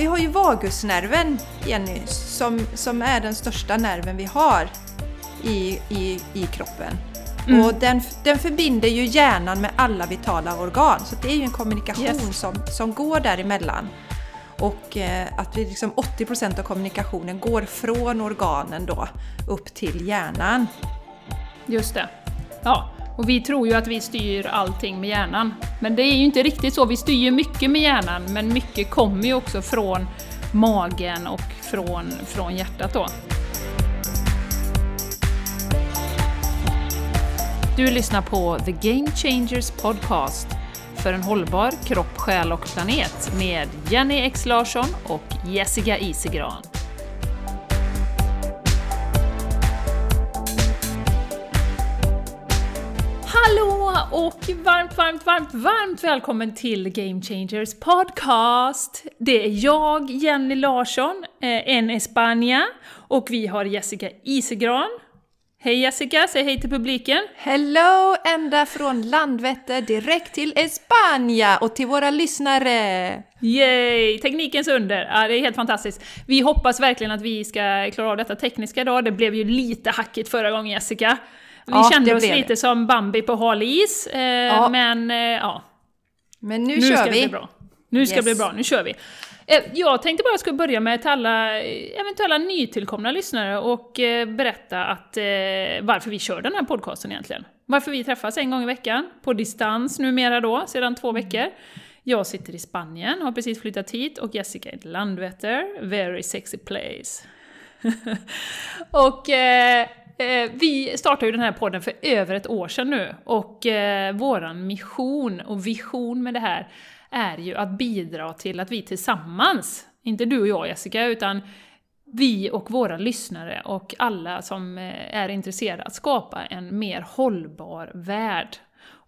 vi har ju vagusnerven, Jenny, som, som är den största nerven vi har i, i, i kroppen. Mm. Och den, den förbinder ju hjärnan med alla vitala organ, så det är ju en kommunikation yes. som, som går däremellan. Och eh, att vi liksom 80% av kommunikationen går från organen då upp till hjärnan. Just det. Ja, och vi tror ju att vi styr allting med hjärnan. Men det är ju inte riktigt så. Vi styr ju mycket med hjärnan, men mycket kommer ju också från magen och från, från hjärtat då. Du lyssnar på The Game Changers Podcast för en hållbar kropp, själ och planet med Jenny X Larsson och Jessica Isegran. Och varmt, varmt, varmt, varmt välkommen till Game Changers Podcast! Det är jag, Jenny Larsson, eh, en Espana, och vi har Jessica Isegran. Hej Jessica, säg hej till publiken! Hello! Ända från Landvetter direkt till Espana och till våra lyssnare! Yay! Teknikens under! Ja, det är helt fantastiskt. Vi hoppas verkligen att vi ska klara av detta tekniska idag. Det blev ju lite hackigt förra gången Jessica. Vi ja, kände oss lite det. som Bambi på hal is, eh, ja. men eh, ja. Men nu, nu kör ska vi! Det bli bra. Nu ska yes. det bli bra, nu kör vi! Eh, jag tänkte bara ska börja med till alla eventuella nytillkomna lyssnare och eh, berätta att, eh, varför vi kör den här podcasten egentligen. Varför vi träffas en gång i veckan, på distans numera då, sedan två veckor. Jag sitter i Spanien, har precis flyttat hit, och Jessica i Landvetter, very sexy place. och eh, Eh, Eh, vi startade ju den här podden för över ett år sedan nu och eh, våran mission och vision med det här är ju att bidra till att vi tillsammans, inte du och jag Jessica, utan vi och våra lyssnare och alla som eh, är intresserade att skapa en mer hållbar värld.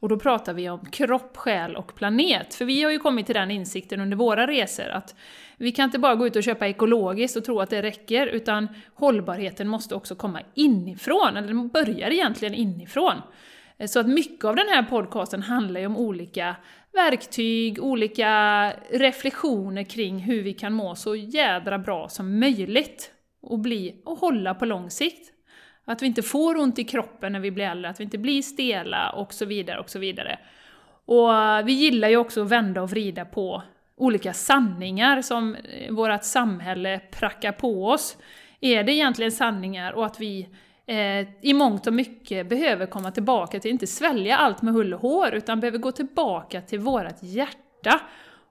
Och då pratar vi om kropp, själ och planet. För vi har ju kommit till den insikten under våra resor att vi kan inte bara gå ut och köpa ekologiskt och tro att det räcker, utan hållbarheten måste också komma inifrån, eller den börjar egentligen inifrån. Så att mycket av den här podcasten handlar ju om olika verktyg, olika reflektioner kring hur vi kan må så jädra bra som möjligt och bli och hålla på lång sikt. Att vi inte får ont i kroppen när vi blir äldre, att vi inte blir stela och så vidare och så vidare. Och vi gillar ju också att vända och vrida på olika sanningar som eh, vårt samhälle prackar på oss. Är det egentligen sanningar och att vi eh, i mångt och mycket behöver komma tillbaka till, inte svälja allt med hull och hår, utan behöver gå tillbaka till vårt hjärta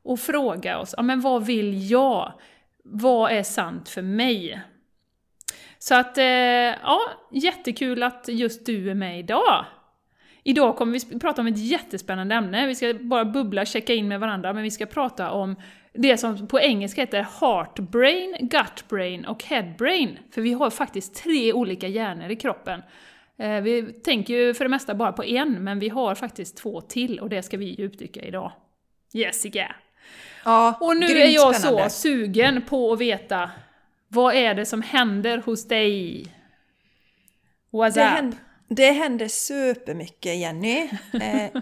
och fråga oss, ja men vad vill jag? Vad är sant för mig? Så att, eh, ja, jättekul att just du är med idag! Idag kommer vi prata om ett jättespännande ämne, vi ska bara bubbla, checka in med varandra, men vi ska prata om det som på engelska heter heart brain, gut brain och head brain. För vi har faktiskt tre olika hjärnor i kroppen. Eh, vi tänker ju för det mesta bara på en, men vi har faktiskt två till och det ska vi djupdyka idag. Jessica! Ja, och nu är jag spännande. så sugen på att veta vad är det som händer hos dig? What's det up? Händer, det händer supermycket Jenny. Eh,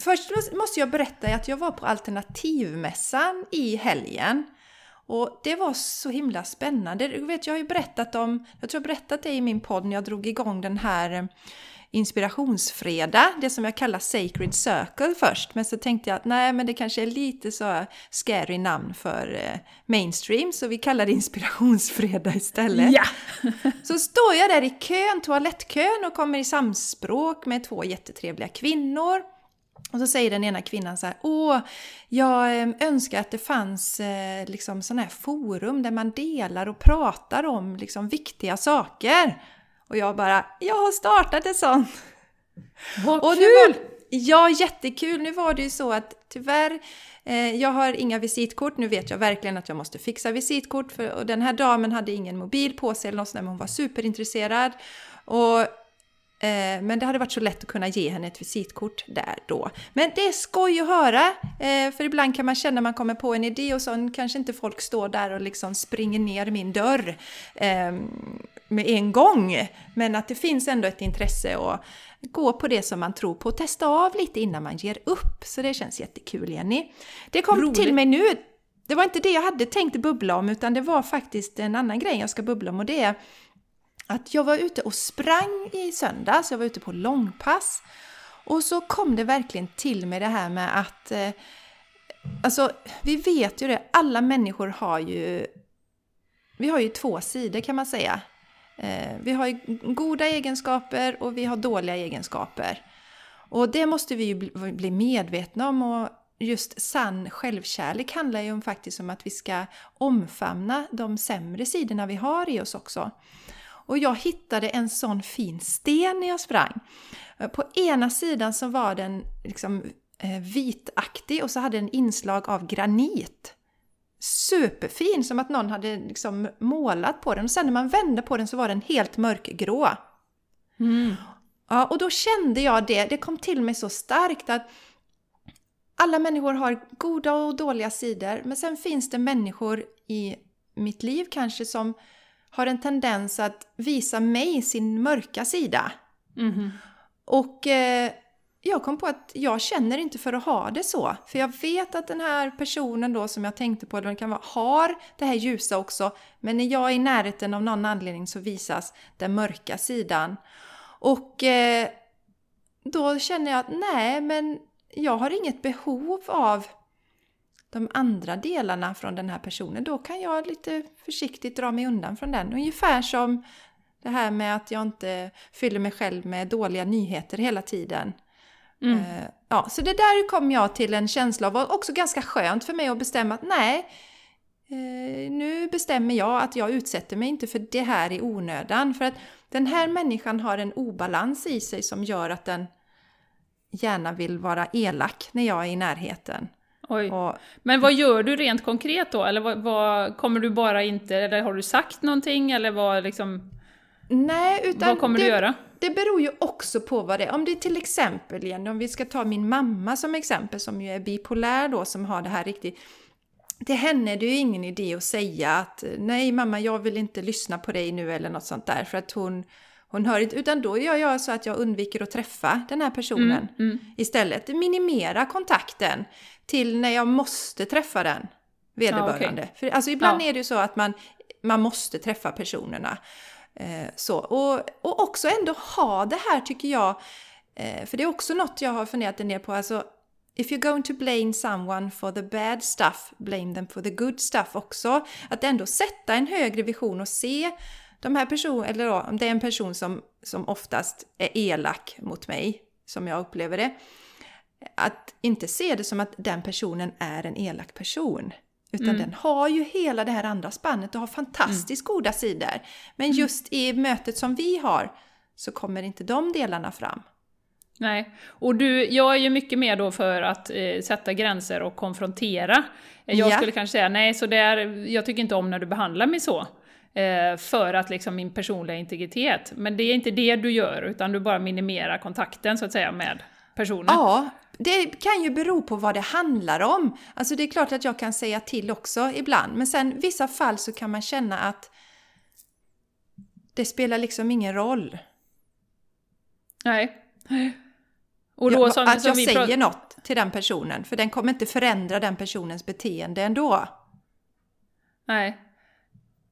först måste jag berätta att jag var på Alternativmässan i helgen. Och det var så himla spännande. Du vet, jag har ju berättat om, jag tror jag berättat det i min podd när jag drog igång den här inspirationsfredag, det som jag kallar Sacred Circle först. Men så tänkte jag att nej, men det kanske är lite så scary namn för eh, mainstream, så vi kallar det inspirationsfredag istället. Ja! så står jag där i kön, toalettkön och kommer i samspråk med två jättetrevliga kvinnor. Och så säger den ena kvinnan så här, åh, jag eh, önskar att det fanns eh, liksom sådana här forum där man delar och pratar om liksom viktiga saker. Och jag bara, jag har startat ett sånt! Vad och kul! Var, ja, jättekul! Nu var det ju så att tyvärr, eh, jag har inga visitkort. Nu vet jag verkligen att jag måste fixa visitkort. För, och den här damen hade ingen mobil på sig eller något sånt men hon var superintresserad. Och Eh, men det hade varit så lätt att kunna ge henne ett visitkort där då. Men det är skoj att höra, eh, för ibland kan man känna att man kommer på en idé och så kanske inte folk står där och liksom springer ner min dörr ehm, med en gång. Men att det finns ändå ett intresse att gå på det som man tror på och testa av lite innan man ger upp. Så det känns jättekul Jenny. Det kom Roligt. till mig nu det var inte det jag hade tänkt bubbla om utan det var faktiskt en annan grej jag ska bubbla om och det är att jag var ute och sprang i söndags, jag var ute på långpass och så kom det verkligen till mig det här med att eh, Alltså, vi vet ju det, alla människor har ju Vi har ju två sidor kan man säga. Eh, vi har goda egenskaper och vi har dåliga egenskaper. Och det måste vi ju bli medvetna om och just sann självkärlek handlar ju om faktiskt om att vi ska omfamna de sämre sidorna vi har i oss också. Och jag hittade en sån fin sten när jag sprang. Eh, på ena sidan så var den liksom eh, vitaktig och så hade den inslag av granit. Superfin, som att någon hade liksom målat på den. Och sen när man vände på den så var den helt mörkgrå. Mm. Ja, och då kände jag det, det kom till mig så starkt att alla människor har goda och dåliga sidor, men sen finns det människor i mitt liv kanske som har en tendens att visa mig sin mörka sida. Mm. Och eh, jag kom på att jag känner inte för att ha det så. För jag vet att den här personen då som jag tänkte på, den kan vara, har det här ljusa också. Men när jag är i närheten av någon anledning så visas den mörka sidan. Och eh, då känner jag att nej, men jag har inget behov av de andra delarna från den här personen. Då kan jag lite försiktigt dra mig undan från den. Ungefär som det här med att jag inte fyller mig själv med dåliga nyheter hela tiden. Mm. Uh, ja, så det där kom jag till en känsla av, var också ganska skönt för mig att bestämma att nej, uh, nu bestämmer jag att jag utsätter mig inte för det här i onödan. För att den här människan har en obalans i sig som gör att den gärna vill vara elak när jag är i närheten. Och, Men vad gör du rent konkret då? Eller vad, vad, kommer du bara inte, eller har du sagt någonting? Eller vad liksom... Nej, utan vad kommer det, du göra? Det beror ju också på vad det är. Om det är till exempel, igen, om vi ska ta min mamma som exempel, som ju är bipolär då, som har det här riktigt till henne är det ju ingen idé att säga att nej mamma jag vill inte lyssna på dig nu eller något sånt där för att hon, hon hör inte, utan då gör jag så att jag undviker att träffa den här personen mm, mm. istället. Minimera kontakten till när jag måste träffa den vederbörande. Ja, okay. För alltså ibland ja. är det ju så att man, man måste träffa personerna. Eh, så. Och, och också ändå ha det här tycker jag, eh, för det är också något jag har funderat en del på, alltså If you're going to blame someone for the bad stuff, blame them for the good stuff också. Att ändå sätta en högre vision och se de här personerna, eller då, om det är en person som, som oftast är elak mot mig, som jag upplever det, att inte se det som att den personen är en elak person. Utan mm. den har ju hela det här andra spannet och har fantastiskt mm. goda sidor. Men mm. just i mötet som vi har så kommer inte de delarna fram. Nej, och du, jag är ju mycket mer då för att eh, sätta gränser och konfrontera. Jag ja. skulle kanske säga nej, så där, jag tycker inte om när du behandlar mig så. Eh, för att liksom min personliga integritet. Men det är inte det du gör, utan du bara minimerar kontakten så att säga med personen. Ja, det kan ju bero på vad det handlar om. Alltså det är klart att jag kan säga till också ibland, men sen vissa fall så kan man känna att det spelar liksom ingen roll. Nej. Och då, som, att jag säger något till den personen, för den kommer inte förändra den personens beteende ändå. Nej.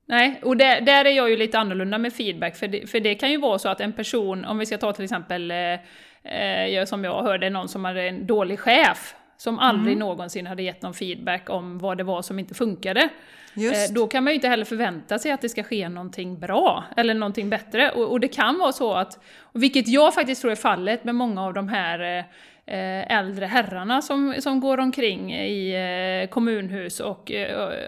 Nej, och där, där är jag ju lite annorlunda med feedback, för det, för det kan ju vara så att en person, om vi ska ta till exempel, eh, eh, som jag hörde, någon som hade en dålig chef, som aldrig mm. någonsin hade gett någon feedback om vad det var som inte funkade. Eh, då kan man ju inte heller förvänta sig att det ska ske någonting bra, eller någonting bättre. Och, och det kan vara så att, vilket jag faktiskt tror är fallet med många av de här eh, eh, äldre herrarna som, som går omkring i kommunhus och,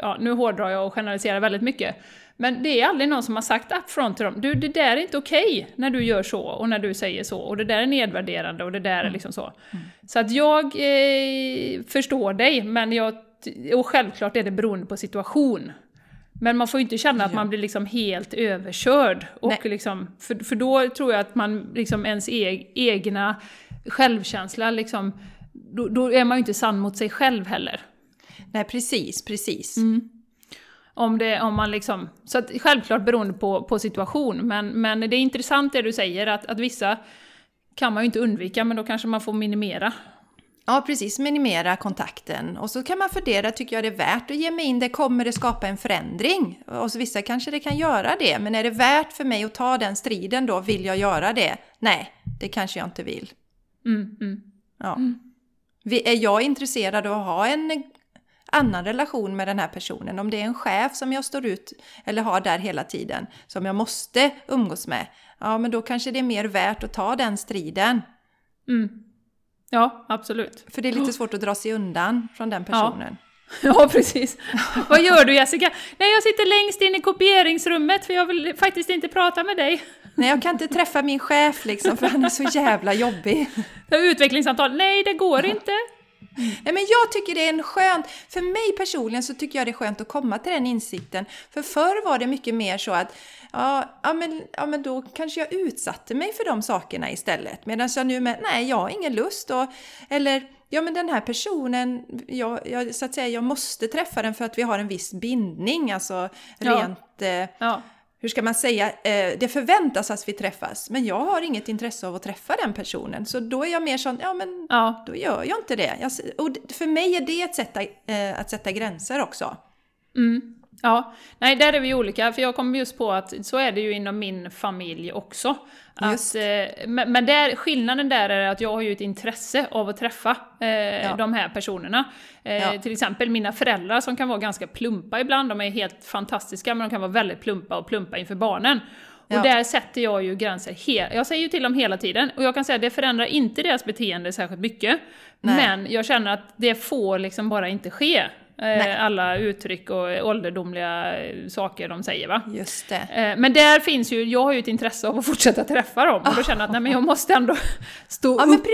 ja, nu hårdrar jag och generaliserar väldigt mycket. Men det är aldrig någon som har sagt upfront till dem, du det där är inte okej okay när du gör så och när du säger så och det där är nedvärderande och det där är mm. liksom så. Mm. Så att jag eh, förstår dig, men jag, och självklart är det beroende på situation. Men man får ju inte känna att man blir liksom helt överkörd. Och liksom, för, för då tror jag att man, liksom ens e egna självkänsla, liksom, då, då, är man ju inte sann mot sig själv heller. Nej, precis, precis. Mm. Om, det, om man liksom, så att, självklart beroende på, på situation, men, men det är intressant det du säger, att, att vissa kan man ju inte undvika, men då kanske man får minimera. Ja, precis. Minimera kontakten. Och så kan man fundera, tycker jag det är värt att ge mig in det? Kommer det skapa en förändring? Och så vissa kanske det kan göra det, men är det värt för mig att ta den striden då? Vill jag göra det? Nej, det kanske jag inte vill. Mm, mm. Ja. Mm. Är jag intresserad av att ha en annan relation med den här personen? Om det är en chef som jag står ut eller har där hela tiden, som jag måste umgås med, ja men då kanske det är mer värt att ta den striden. Mm. Ja, absolut. För det är lite svårt att dra sig undan från den personen. Ja. Ja, precis. Vad gör du Jessica? Nej, jag sitter längst in i kopieringsrummet för jag vill faktiskt inte prata med dig. Nej, jag kan inte träffa min chef liksom för han är så jävla jobbig. Utvecklingssamtal. Nej, det går inte. Nej, men jag tycker det är en skönt, för mig personligen så tycker jag det är skönt att komma till den insikten. För förr var det mycket mer så att, ja, ja, men, ja men då kanske jag utsatte mig för de sakerna istället. Medan jag nu med, nej jag har ingen lust och, eller ja men den här personen, jag, jag, så att säga, jag måste träffa den för att vi har en viss bindning, alltså rent... Ja. Eh, ja hur ska man säga, eh, det förväntas att vi träffas, men jag har inget intresse av att träffa den personen. Så då är jag mer sån, ja men ja. då gör jag inte det. Jag, och för mig är det ett sätt eh, att sätta gränser också. Mm. Ja, nej där är vi olika, för jag kom just på att så är det ju inom min familj också. Att, eh, men där, skillnaden där är att jag har ju ett intresse av att träffa eh, ja. de här personerna. Eh, ja. Till exempel mina föräldrar som kan vara ganska plumpa ibland, de är helt fantastiska men de kan vara väldigt plumpa och plumpa inför barnen. Och ja. där sätter jag ju gränser. jag säger ju till dem hela tiden, och jag kan säga att det förändrar inte deras beteende särskilt mycket. Nej. Men jag känner att det får liksom bara inte ske. Nej. alla uttryck och ålderdomliga saker de säger va. Just det. Eh, men där finns ju, jag har ju ett intresse av att fortsätta träffa dem och då känner jag att nej, men jag måste ändå stå ja, upp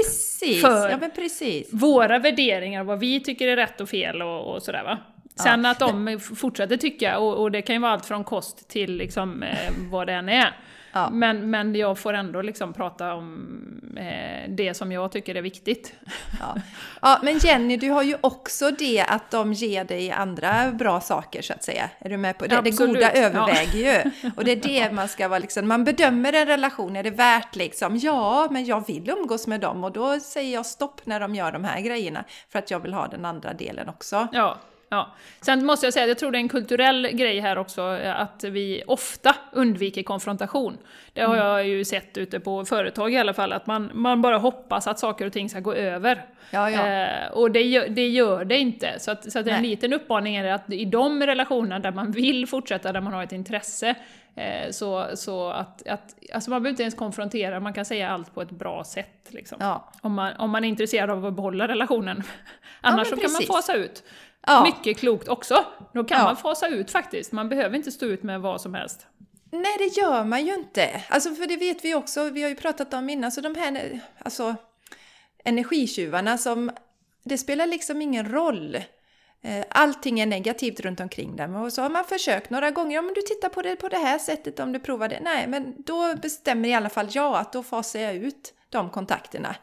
för ja, våra värderingar, vad vi tycker är rätt och fel och, och sådär va. Sen ja. att de fortsätter tycka, och, och, det kan ju vara allt från kost till liksom, eh, vad det än är. Ja. Men, men jag får ändå liksom prata om eh, det som jag tycker är viktigt. Ja. ja, men Jenny, du har ju också det att de ger dig andra bra saker så att säga. Är du med på det? Absolut. Det goda överväger ju. Och det är det man ska vara liksom, man bedömer en relation, är det värt liksom? Ja, men jag vill umgås med dem och då säger jag stopp när de gör de här grejerna för att jag vill ha den andra delen också. Ja, Ja. Sen måste jag säga att jag tror det är en kulturell grej här också, att vi ofta undviker konfrontation. Det har mm. jag ju sett ute på företag i alla fall, att man, man bara hoppas att saker och ting ska gå över. Ja, ja. Eh, och det gör, det gör det inte. Så, att, så att en liten uppmaning är att i de relationerna där man vill fortsätta, där man har ett intresse, eh, så, så att, att alltså man behöver inte ens konfrontera, man kan säga allt på ett bra sätt. Liksom. Ja. Om, man, om man är intresserad av att behålla relationen. Annars så kan man fasa ut. Ja. Mycket klokt också. Då kan ja. man fasa ut faktiskt. Man behöver inte stå ut med vad som helst. Nej, det gör man ju inte. Alltså, för det vet vi också, vi har ju pratat om innan, så de här alltså, energitjuvarna som... Det spelar liksom ingen roll. Eh, allting är negativt runt omkring dem. Och så har man försökt några gånger, om du tittar på det på det här sättet, om du provar det. Nej, men då bestämmer i alla fall jag att då fasar jag ut de kontakterna.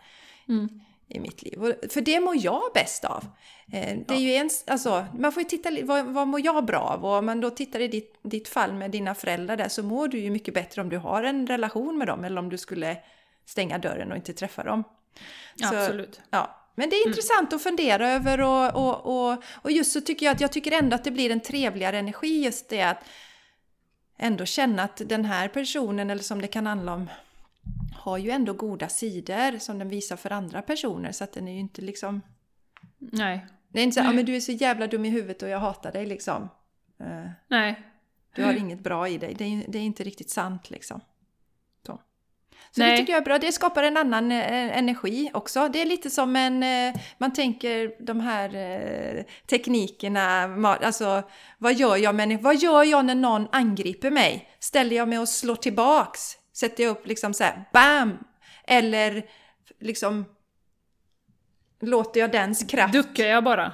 Mm i mitt liv. För det mår jag bäst av. Eh, det är ju en, alltså, man får ju titta, vad, vad mår jag bra av? Och om man då tittar i ditt, ditt fall med dina föräldrar där så mår du ju mycket bättre om du har en relation med dem eller om du skulle stänga dörren och inte träffa dem. Så, Absolut. Ja. Men det är mm. intressant att fundera över och, och, och, och just så tycker jag att jag tycker ändå att det blir en trevligare energi just det att ändå känna att den här personen, eller som det kan handla om har ju ändå goda sidor som den visar för andra personer så att den är ju inte liksom... Nej. Det är inte så ja men du är så jävla dum i huvudet och jag hatar dig liksom. Uh, Nej. Du har inget bra i dig. Det är, det är inte riktigt sant liksom. Så, så det tycker jag är bra. Det skapar en annan eh, energi också. Det är lite som en... Eh, man tänker de här eh, teknikerna, alltså vad gör jag men vad gör jag när någon angriper mig? Ställer jag mig och slår tillbaks? Sätter jag upp liksom så här, BAM! Eller liksom låter jag dens kraft... Duckar jag bara?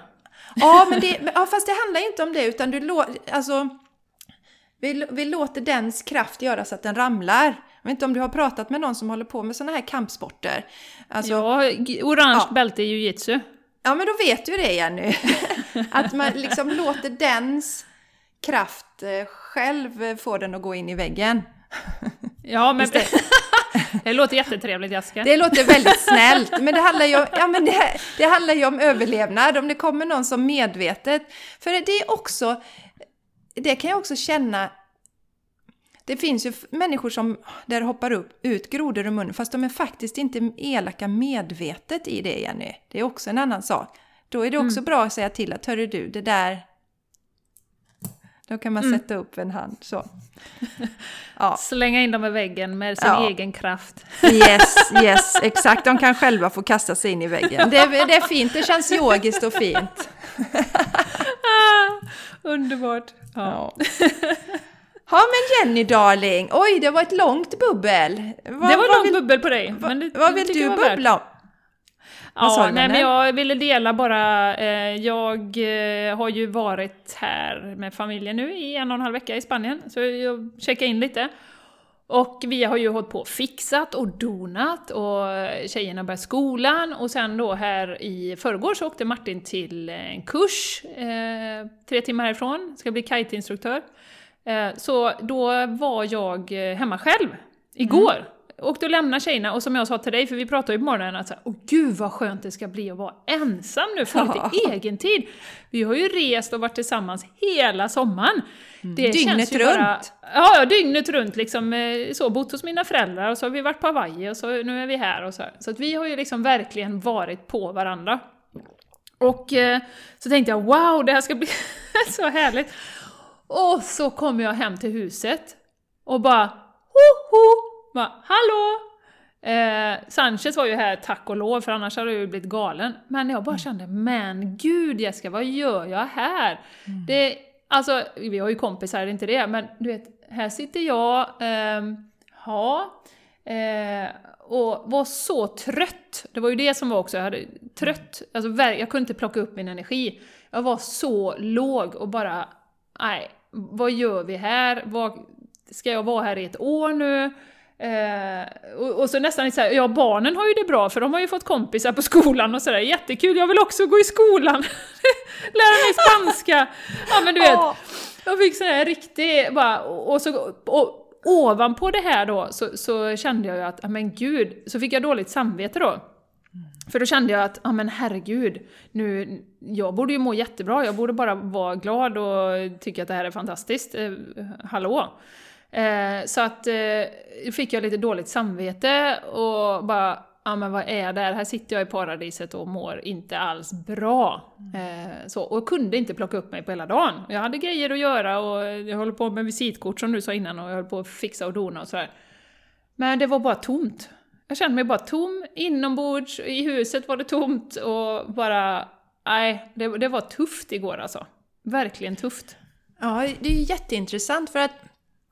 Ja, men det, ja, fast det handlar inte om det utan du låter, alltså vi, vi låter dens kraft göra så att den ramlar. Jag vet inte om du har pratat med någon som håller på med sådana här kampsporter? Alltså, ja, orange ja. bälte i jujitsu. Ja, men då vet du det Jenny. att man liksom låter dens kraft eh, själv få den att gå in i väggen. Ja, men... Det låter jättetrevligt Jessica. Det låter väldigt snällt, men det handlar ju om, ja, men det, det handlar ju om överlevnad, om det kommer någon som medvetet. För det är också, det kan jag också känna, det finns ju människor som där hoppar upp, ut grodor ur munnen, fast de är faktiskt inte elaka medvetet i det, Jenny. Det är också en annan sak. Då är det också mm. bra att säga till att, hörru du, det där då kan man mm. sätta upp en hand så. Ja. Slänga in dem i väggen med sin ja. egen kraft. Yes, yes, exakt. De kan själva få kasta sig in i väggen. Det, det är fint, det känns yogiskt och fint. underbart. Ja. Ja men Jenny darling, oj det var ett långt bubbel. Vad, det var ett långt bubbel på dig. Vad, det, vad vill du bubbla om? Ja, nej, men jag ville dela bara, eh, jag eh, har ju varit här med familjen nu i en och en halv vecka i Spanien, så jag checkade in lite. Och vi har ju hållit på och fixat och donat och tjejerna började skolan och sen då här i förrgår så åkte Martin till en kurs, eh, tre timmar härifrån, ska bli kiteinstruktör. Eh, så då var jag hemma själv igår. Mm och lämnade tjejerna och som jag sa till dig, för vi pratade ju på morgonen att så åh gud vad skönt det ska bli att vara ensam nu, få lite ja. egen tid. Vi har ju rest och varit tillsammans hela sommaren. Mm. Det dygnet runt? Bara, ja, dygnet runt liksom. Eh, så, bott hos mina föräldrar och så har vi varit på Hawaii och så nu är vi här och så. Så att vi har ju liksom verkligen varit på varandra. Och eh, så tänkte jag wow, det här ska bli så härligt. Och så kom jag hem till huset och bara ho, bara, hallå! Eh, Sanchez var ju här tack och lov, för annars hade jag ju blivit galen. Men jag bara mm. kände, men gud Jessica, vad gör jag här? Mm. Det, alltså, vi har ju kompisar, det är inte det, men du vet, här sitter jag, eh, ja, eh, och var så trött. Det var ju det som var också, jag hade trött, alltså jag kunde inte plocka upp min energi. Jag var så låg och bara, nej, vad gör vi här? Vad, ska jag vara här i ett år nu? Eh, och, och, så nästan så här, ja barnen har ju det bra för de har ju fått kompisar på skolan och sådär, jättekul, jag vill också gå i skolan! Lära mig spanska! Ja men du vet, jag fick sån här riktig, bara, och, så, och ovanpå det här då så, så kände jag ju att, men gud, så fick jag dåligt samvete då. För då kände jag att, ja men herregud, nu, jag borde ju må jättebra, jag borde bara vara glad och tycka att det här är fantastiskt. Eh, hallå! Eh, så att eh, fick jag lite dåligt samvete och bara, ja men vad är det här? Här sitter jag i paradiset och mår inte alls bra. Eh, så, och kunde inte plocka upp mig på hela dagen. Jag hade grejer att göra och jag håller på med visitkort som du sa innan och jag höll på att fixa och dona och sådär. Men det var bara tomt. Jag kände mig bara tom, inombords, i huset var det tomt och bara... Nej, det, det var tufft igår alltså. Verkligen tufft. Ja, det är jätteintressant för att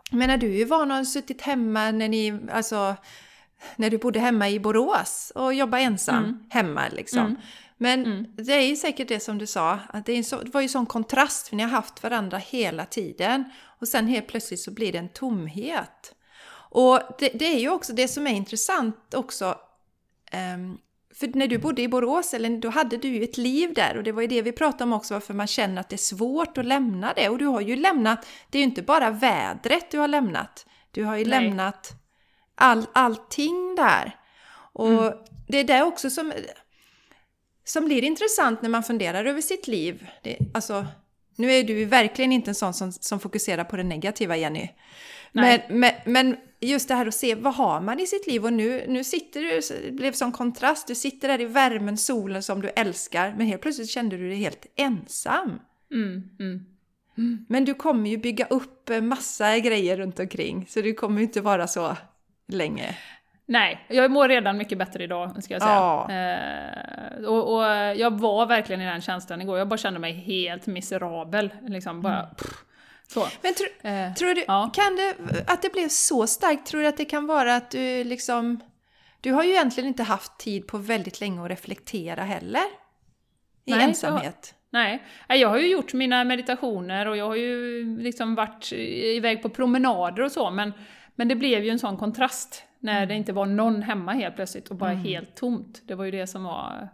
jag menar, du är ju van att ha suttit hemma när ni, alltså, när du bodde hemma i Borås och jobba ensam mm. hemma liksom. Mm. Men mm. det är ju säkert det som du sa, att det, så, det var ju sån kontrast för ni har haft varandra hela tiden och sen helt plötsligt så blir det en tomhet. Och det, det är ju också det som är intressant också um, för när du bodde i Borås, eller då hade du ju ett liv där och det var ju det vi pratade om också, varför man känner att det är svårt att lämna det. Och du har ju lämnat, det är ju inte bara vädret du har lämnat, du har ju Nej. lämnat all, allting där. Och mm. det är det också som, som blir intressant när man funderar över sitt liv. Det, alltså, nu är du verkligen inte en sån som, som fokuserar på det negativa, Jenny. Men, men, men, just det här att se vad har man i sitt liv och nu, nu sitter du, det blev sån kontrast, du sitter där i värmen, solen som du älskar, men helt plötsligt kände du dig helt ensam. Mm, mm. Mm. Men du kommer ju bygga upp massa grejer runt omkring, så du kommer ju inte vara så länge. Nej, jag mår redan mycket bättre idag, ska jag säga. Ja. Eh, och, och, jag var verkligen i den känslan igår, jag bara kände mig helt miserabel. Liksom bara, mm. pff, så. Men tro, eh, tror du, ja. kan det, att det blev så starkt, tror du att det kan vara att du liksom... Du har ju egentligen inte haft tid på väldigt länge att reflektera heller. I nej, ensamhet. Jag, nej, jag har ju gjort mina meditationer och jag har ju liksom varit iväg på promenader och så, men, men det blev ju en sån kontrast när mm. det inte var någon hemma helt plötsligt och bara mm. helt tomt. Det var ju det som var,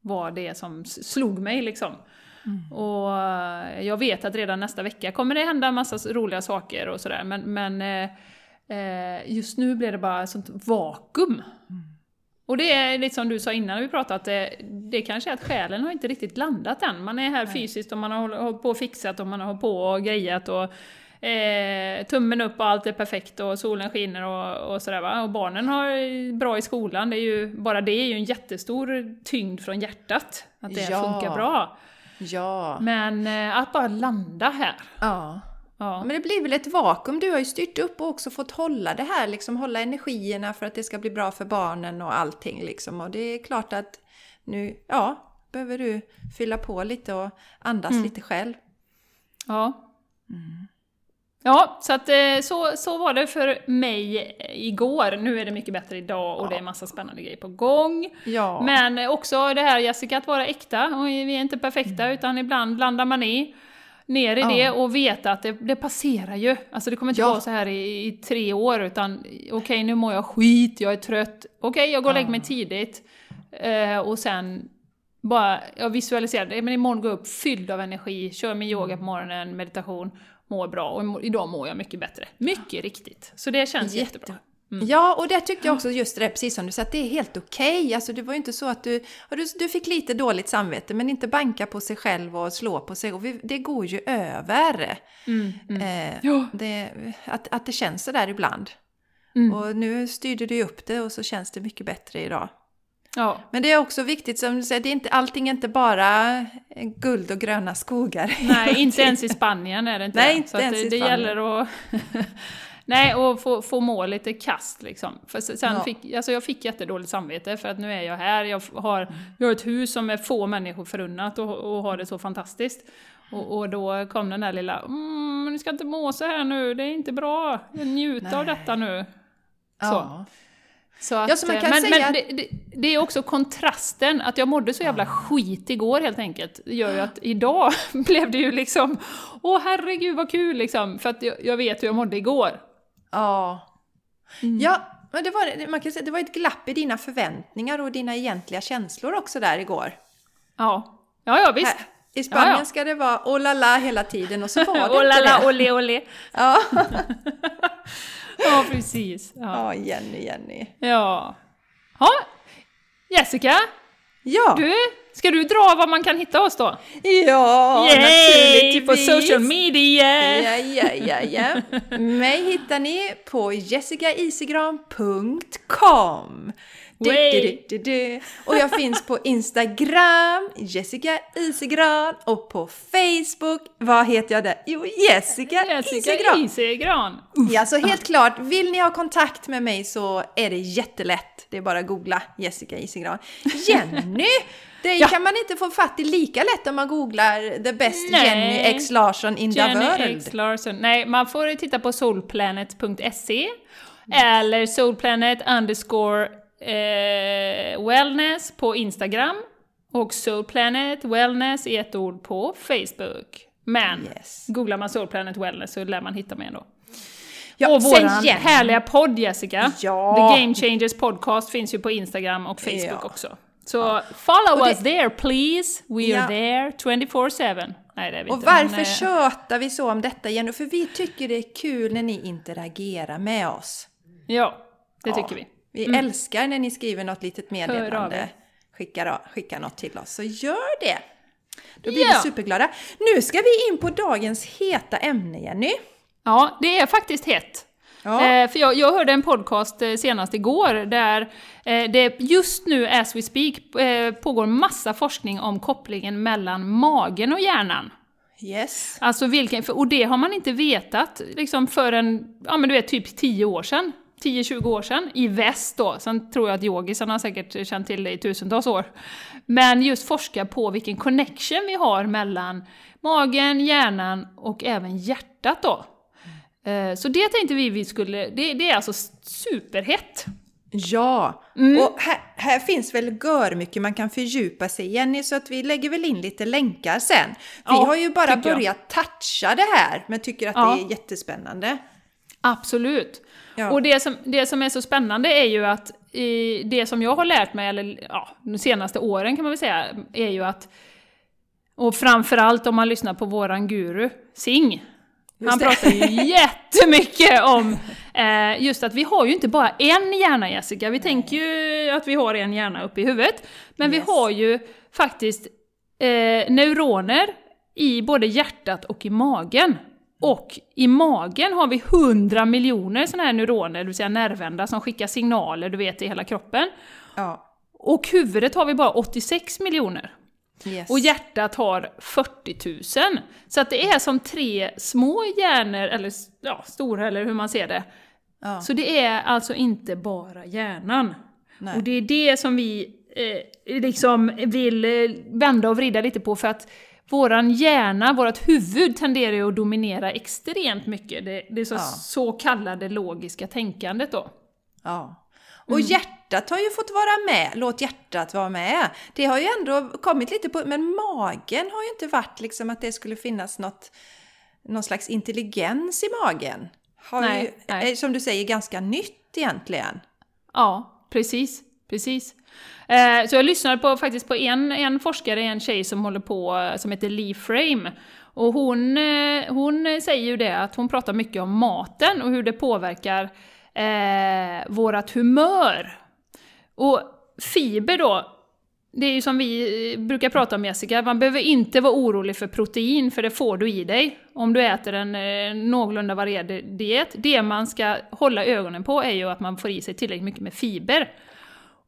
var det som slog mig liksom. Mm. Och jag vet att redan nästa vecka kommer det hända massa roliga saker och sådär, men, men eh, Eh, just nu blir det bara ett sånt vakuum. Och det är lite som du sa innan vi pratade, att det, det kanske är att själen har inte riktigt landat än. Man är här Nej. fysiskt och man har hållit på och fixat och man har hållit på och grejat och eh, tummen upp och allt är perfekt och solen skiner och, och sådär va. Och barnen har bra i skolan, det är ju, bara det är ju en jättestor tyngd från hjärtat. Att det ja. funkar bra. Ja. Men eh, att bara landa här. Ja. Ja. Men det blir väl ett vakuum. Du har ju styrt upp och också fått hålla det här, liksom hålla energierna för att det ska bli bra för barnen och allting liksom. Och det är klart att nu, ja, behöver du fylla på lite och andas mm. lite själv. Ja. Mm. Ja, så att eh, så, så var det för mig igår. Nu är det mycket bättre idag och ja. det är massa spännande grejer på gång. Ja. Men också det här Jessica, att vara äkta. Och vi är inte perfekta mm. utan ibland landar man i ner i ja. det och veta att det, det, passerar ju. Alltså det kommer inte ja. vara så här i, i tre år utan okej okay, nu mår jag skit, jag är trött, okej okay, jag går och lägger mig tidigt. Eh, och sen bara, jag visualiserar det, men imorgon går jag upp fylld av energi, kör min yoga på morgonen, meditation, mår bra och idag mår jag mycket bättre. Mycket riktigt. Så det känns Jätte. jättebra. Mm. Ja, och det tyckte jag också just det, precis som du sa, att det är helt okej. Okay. Alltså det var ju inte så att du, du, du fick lite dåligt samvete, men inte banka på sig själv och slå på sig. Och vi, det går ju över. Mm, mm. Eh, ja. det, att, att det känns så där ibland. Mm. Och nu styrde du upp det och så känns det mycket bättre idag. Ja. Men det är också viktigt, som du säger, det är inte, allting är inte bara guld och gröna skogar. Nej, inte ens i Spanien är det inte Nej, inte så ens det, i det gäller att Nej, och få, få må lite kast liksom. För sen ja. fick, alltså jag fick jättedåligt samvete för att nu är jag här, jag har, jag har ett hus som är få människor förunnat och, och har det så fantastiskt. Och, och, då kom den där lilla, mm, ni ska inte må så här nu, det är inte bra, njut av detta nu. Så. Ja. Så att, ja, så man kan men, säga... men det, det, det, är också kontrasten, att jag mådde så jävla skit igår helt enkelt, gör ju att idag blev det ju liksom, åh herregud vad kul liksom, för att jag, jag vet hur jag mådde igår. Ja. Mm. Ja, men det var, man kan säga, det var ett glapp i dina förväntningar och dina egentliga känslor också där igår. Ja, ja, ja visst. Här, I Spanien ja, ja. ska det vara oh la la hela tiden och så var det oh la la, ole ole. Ja. ja, precis. Ja. ja, Jenny, Jenny. Ja. Ha. Jessica, Ja! Du, ska du dra var man kan hitta oss då? Ja, Yay, naturligtvis! på social media! Ja, ja, ja, ja. Mig hittar ni på jessicaisigran.com du, du, du, du, Och jag finns på Instagram, Jessica Isigran, och på Facebook, vad heter jag där? Jo, Jessica, Jessica Isigran! Isigran. Ja, så helt klart, vill ni ha kontakt med mig så är det jättelätt. Det är bara att googla Jessica Isigran. Jenny! Det ja. kan man inte få fatt i lika lätt om man googlar The Best Nej. Jenny X Larsson in Jenny the world. X Larsson. Nej, man får titta på soulplanet.se eller soulplanet underscore eh, wellness på Instagram och Soulplanet Wellness i ett ord på Facebook. Men yes. googlar man Soulplanet Wellness så lär man hitta mig ändå. Ja, och igen. härliga podd Jessica, ja. The Game Changers Podcast finns ju på Instagram och Facebook ja. också. Så ja. follow det, us there please, we are there 24-7. Nej, det är vi och inte, varför men, tjötar vi så om detta Jenny? För vi tycker det är kul när ni interagerar med oss. Ja, det tycker vi. Vi mm. älskar när ni skriver något litet meddelande, skickar, skickar något till oss. Så gör det! Då blir ja. vi superglada. Nu ska vi in på dagens heta ämne, Jenny. Ja, det är faktiskt hett. Ja. Eh, för jag, jag hörde en podcast eh, senast igår där eh, det just nu, as we speak, pågår massa forskning om kopplingen mellan magen och hjärnan. Yes. Alltså vilken, och det har man inte vetat liksom förrän, ja men du vet, typ 10 år sedan. 10-20 år sedan, i väst då. Sen tror jag att yogisarna har säkert känt till det i tusentals år. Men just forska på vilken connection vi har mellan magen, hjärnan och även hjärtat då. Eh, så det tänkte vi vi skulle, det, det är alltså superhett. Ja, mm. och här, här, finns väl gör mycket man kan fördjupa sig i Jenny, så att vi lägger väl in lite länkar sen. Vi ja, har ju bara börjat jag. toucha det här, men tycker att ja. det är jättespännande. Absolut. Ja. Och det som, det som är så spännande är ju att i det som jag har lärt mig, eller ja, de senaste åren kan man väl säga, är ju att och framförallt om man lyssnar på våran guru, Sing. Han pratar ju jättemycket om Eh, just att vi har ju inte bara en hjärna Jessica, vi tänker ju att vi har en hjärna uppe i huvudet. Men Yes. vi har ju faktiskt eh, neuroner i både hjärtat och i magen. Och i magen har vi 100 miljoner sådana här neuroner, det vill säga nervändar, som skickar signaler, du vet, i hela kroppen. Ja. Och huvudet har vi bara 86 miljoner. Yes. Och hjärtat har 40 000. Så att det är som tre små hjärnor, eller ja, stora eller hur man ser det. ja. Så det är alltså inte bara hjärnan. Nej. Och det är det som vi eh, liksom vill eh, vända och vrida lite på för att våran hjärna, vårt huvud tenderar ju att dominera extremt mycket. Det, det är så, Ja. så kallade logiska tänkandet då. Ja. Och hjärtat har ju fått vara med. Låt hjärtat vara med. Det har ju ändå kommit lite på... Men magen har ju inte varit liksom att det skulle finnas något, någon slags intelligens i magen. Har Nej, ju, nej. är, som du säger, ganska nytt egentligen. Ja, precis precis. Eh, så jag lyssnade på, faktiskt på en, en forskare, en tjej som håller på, som heter Lee Frame. Och hon, eh, hon säger ju det att hon pratar mycket om maten och hur det påverkar eh, vårat humör. Och fiber då, det är ju som vi eh, brukar prata om Jessica, man behöver inte vara orolig för protein, för det får du i dig om du äter en eh, någorlunda varierad diet. Det man ska hålla ögonen på är ju att man får i sig tillräckligt mycket med fiber.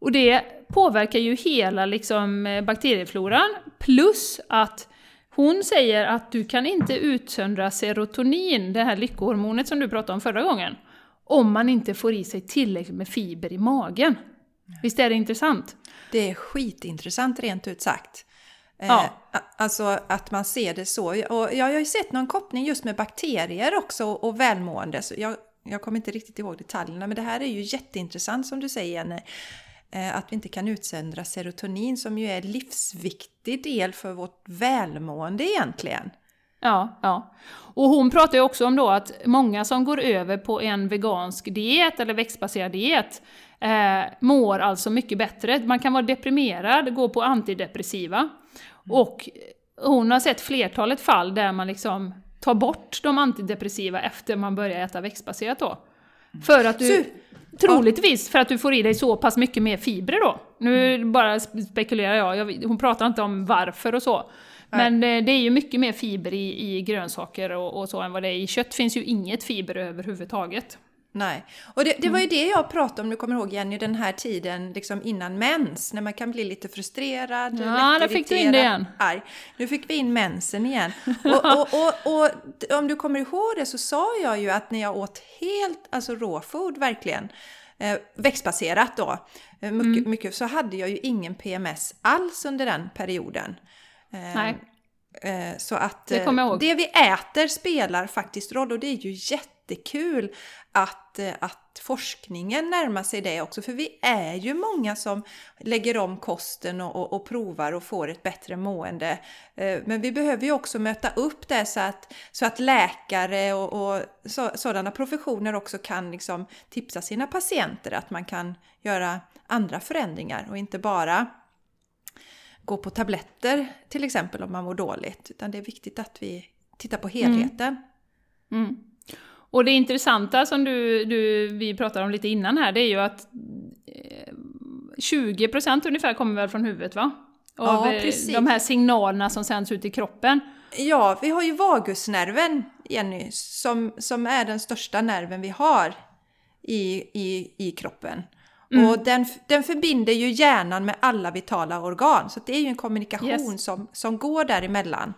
Och det påverkar ju hela liksom, eh, bakteriefloran, plus att hon säger att du kan inte utsöndra serotonin, det här lyckohormonet som du pratade om förra gången, om man inte får i sig tillräckligt med fiber i magen. Visst är det intressant? Det är skitintressant rent ut sagt. Eh, Ja. a- Alltså att man ser det så. Och jag har ju sett någon koppling just med bakterier också och och välmående. Så jag, jag kommer inte riktigt ihåg detaljerna men det här är ju jätteintressant som du säger Jenny. Eh, Att vi inte kan utsöndra serotonin som ju är livsviktig del för vårt välmående egentligen. Ja, ja. Och hon pratar ju också om då att många som går över på en vegansk diet eller växtbaserad diet eh, mår alltså mycket bättre. Man kan vara deprimerad, gå på antidepressiva. Och hon har sett flertalet fall där man liksom tar bort de antidepressiva efter man börjar äta växtbaserat då. För att du... Så- Troligtvis för att du får i dig så pass mycket mer fibrer då. Nu bara spekulerar jag, jag hon pratar inte om varför och så. Men eh, det är ju mycket mer fiber i, i grönsaker och, och så än vad det är i kött. finns ju inget fiber överhuvudtaget. Nej, och det, det var ju Mm. det jag pratade om, du kommer ihåg Jenny, den här tiden liksom innan mens, när man kan bli lite frustrerad, Ja, där fick du in det igen. arg. Nu fick vi in mensen igen. Och, och, och, och om du kommer ihåg det så sa jag ju att när jag åt helt, alltså rawfood verkligen, eh, växtbaserat då, eh, mycket, Mm. mycket, så hade jag ju ingen PMS alls under den perioden. Eh, Nej. Eh, Så att Det det vi äter spelar faktiskt roll och det är ju jättekul att, eh, att forskningen närmar sig det också. För vi är ju många som lägger om kosten och, och, och provar och får ett bättre mående. Eh, Men vi behöver ju också möta upp det så att, så att läkare och, och så, sådana professioner också kan liksom tipsa sina patienter att man kan göra andra förändringar och inte bara gå på tabletter till exempel om man mår dåligt. Utan det är viktigt att vi tittar på helheten. Mm. Och det intressanta som du, du, vi pratade om lite innan här, det är ju att eh, 20% ungefär kommer väl från huvudet va? Av Ja, eh, precis. de här signalerna som sänds ut i kroppen. Ja, vi har ju vagusnerven, Jenny, som, som är den största nerven vi har i, i, i kroppen. Och den, den förbinder ju hjärnan med alla vitala organ. Så det är ju en kommunikation Yes. som, som går däremellan.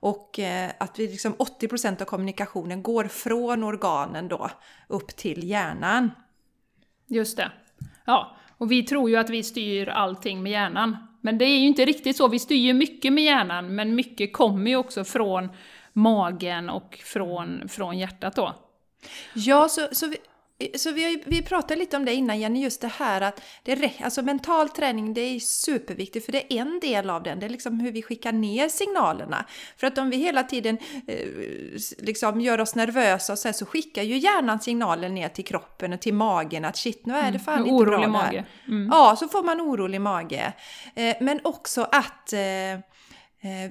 Och eh, att vi liksom 80% av kommunikationen går från organen då upp till hjärnan. Just det. Ja, och vi tror ju att vi styr allting med hjärnan. Men det är ju inte riktigt så. Vi styr ju mycket med hjärnan, men mycket kommer ju också från magen och från, från hjärtat då. Ja, så, så, vi, så vi, vi pratade lite om det innan Jenny, just det här att det, alltså mental träning det är superviktigt för det är en del av den, det är liksom hur vi skickar ner signalerna. För att om vi hela tiden eh, liksom gör oss nervösa och så, här, så skickar ju hjärnan signaler ner till kroppen och till magen att shit nu är det fan en inte bra orolig här. mage. Mm. Ja, så får man orolig mage. Eh, men också att eh,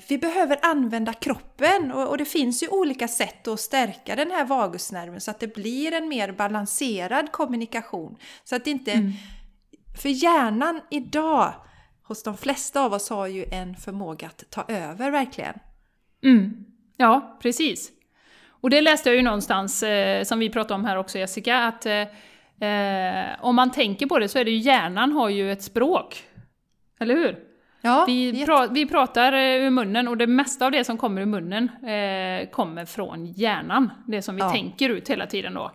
vi behöver använda kroppen och, det finns ju olika sätt att stärka den här vagusnerven så att det blir en mer balanserad kommunikation. Så att inte... Mm. För hjärnan idag hos de flesta av oss har ju en förmåga att ta över verkligen. Mm. Ja, precis. Och det läste jag ju någonstans, eh, som vi pratade om här också Jessica, att eh, eh, om man tänker på det så är det ju hjärnan har ju ett språk. Eller hur? Ja, vi, pra vi pratar eh, ur munnen och det mesta av det som kommer ur munnen eh, kommer från hjärnan. Det som vi ja. tänker ut hela tiden då.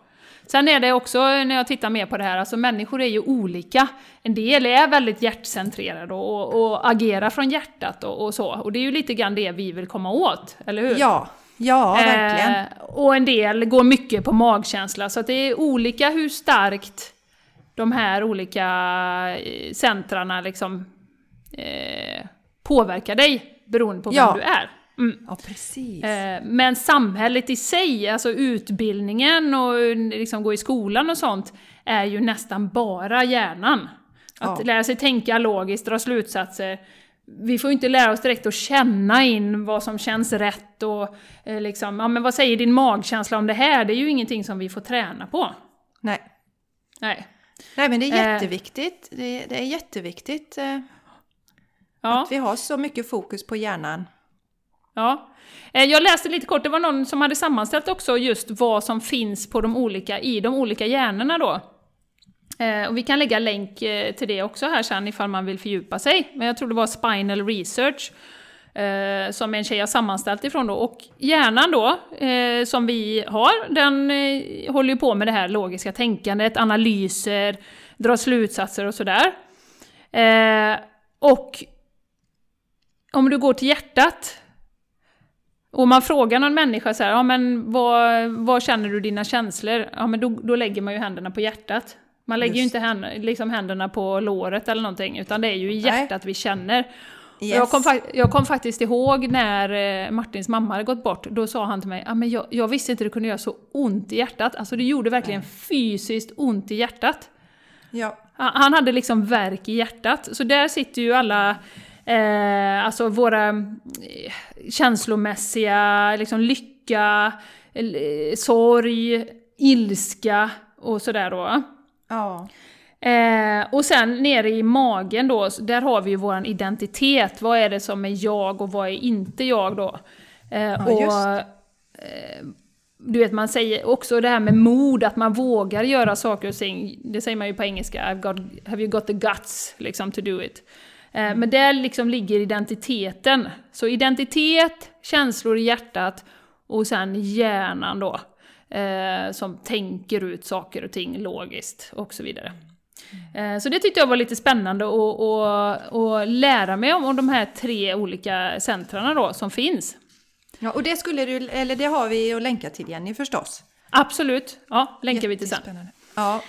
Sen är det också, när jag tittar mer på det här, alltså människor är ju olika. En del är väldigt hjärtcentrerade och, och agerar från hjärtat och, och, så. Och det är ju lite grann det vi vill komma åt, eller hur? Ja, ja verkligen. Eh, och en del går mycket på magkänsla, så att det är olika hur starkt de här olika eh, centrarna liksom eh, påverkar dig beroende på ja. vem du är. Mm. Ja, precis. Eh, men samhället i sig, alltså utbildningen och liksom gå i skolan och sånt, är ju nästan bara hjärnan. Att ja. lära sig tänka logiskt, dra slutsatser. Vi får ju inte lära oss direkt att känna in vad som känns rätt och eh, liksom, ja men vad säger din magkänsla om det här? Det är ju ingenting som vi får träna på. Nej. Nej. Nej men det är eh. jätteviktigt. Eh. Det, det, är jätteviktigt ja. att vi har så mycket fokus på hjärnan. Ja. Eh, jag läste lite kort, det var någon som hade sammanställt också just vad som finns på de olika, i de olika hjärnorna då. Eh, och vi kan lägga länk eh, till det också här sen ifall man vill fördjupa sig. Men jag tror det var Spinal Research som en tjej har sammanställt ifrån då. Och hjärnan då, som vi har, den håller ju på med det här logiska tänkandet, analyser, drar slutsatser och sådär. Och om du går till hjärtat och man frågar någon människa så här, ja men vad, vad känner du dina känslor? Ja men då, då lägger man ju händerna på hjärtat. Man lägger Just. ju inte händ, liksom händerna på låret eller någonting, utan det är ju i hjärtat Nej. vi känner. Yes. Jag, kom, jag kom faktiskt ihåg när eh, Martins mamma hade gått bort, då sa han till mig, ja men jag, jag visste inte det kunde göra så ont i hjärtat. Alltså det gjorde verkligen Nej. fysiskt ont i hjärtat. Ja. Han hade liksom verk i hjärtat. Så där sitter ju alla Eh, alltså våra eh, känslomässiga, liksom lycka, eh, sorg, ilska och sådär då. Ja. Eh, och sen nere i magen då, där har vi ju vår identitet. Vad är det som är jag och vad är inte jag då? Eh, ja, och, eh, du vet, man säger också det här med mod, att man vågar göra saker och ting. Det säger man ju på engelska, I've got, have you got the guts liksom to do it? Eh, men där liksom ligger identiteten. Så identitet, känslor i hjärtat och sen hjärnan då. Eh, som tänker ut saker och ting logiskt och så vidare. Eh, så det tyckte jag var lite spännande att lära mig om, om de här tre olika centrarna då som finns. Ja, och det, skulle du, eller det har vi att länka till Jenny förstås. Absolut, ja, länkar vi till sen. Ja.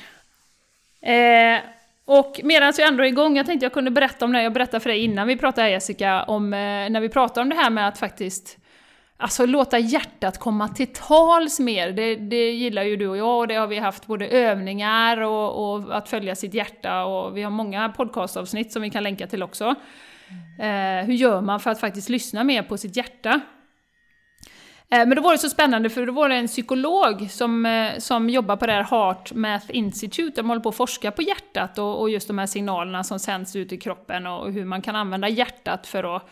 Eh, och medan jag ändå är igång, jag tänkte jag kunde berätta om det, jag berättade för dig innan vi pratade Jessica, om eh, när vi pratade om det här med att faktiskt Alltså låta hjärtat komma till tals mer, det, det gillar ju du och jag och det har vi haft både övningar och, och att följa sitt hjärta och vi har många podcastavsnitt som vi kan länka till också. Eh, hur gör man för att faktiskt lyssna mer på sitt hjärta? Eh, men då var det så spännande för då var det en psykolog som, eh, som jobbar på det här Heart Math Institute, de håller på att forska på hjärtat och, och just de här signalerna som sänds ut i kroppen och hur man kan använda hjärtat för att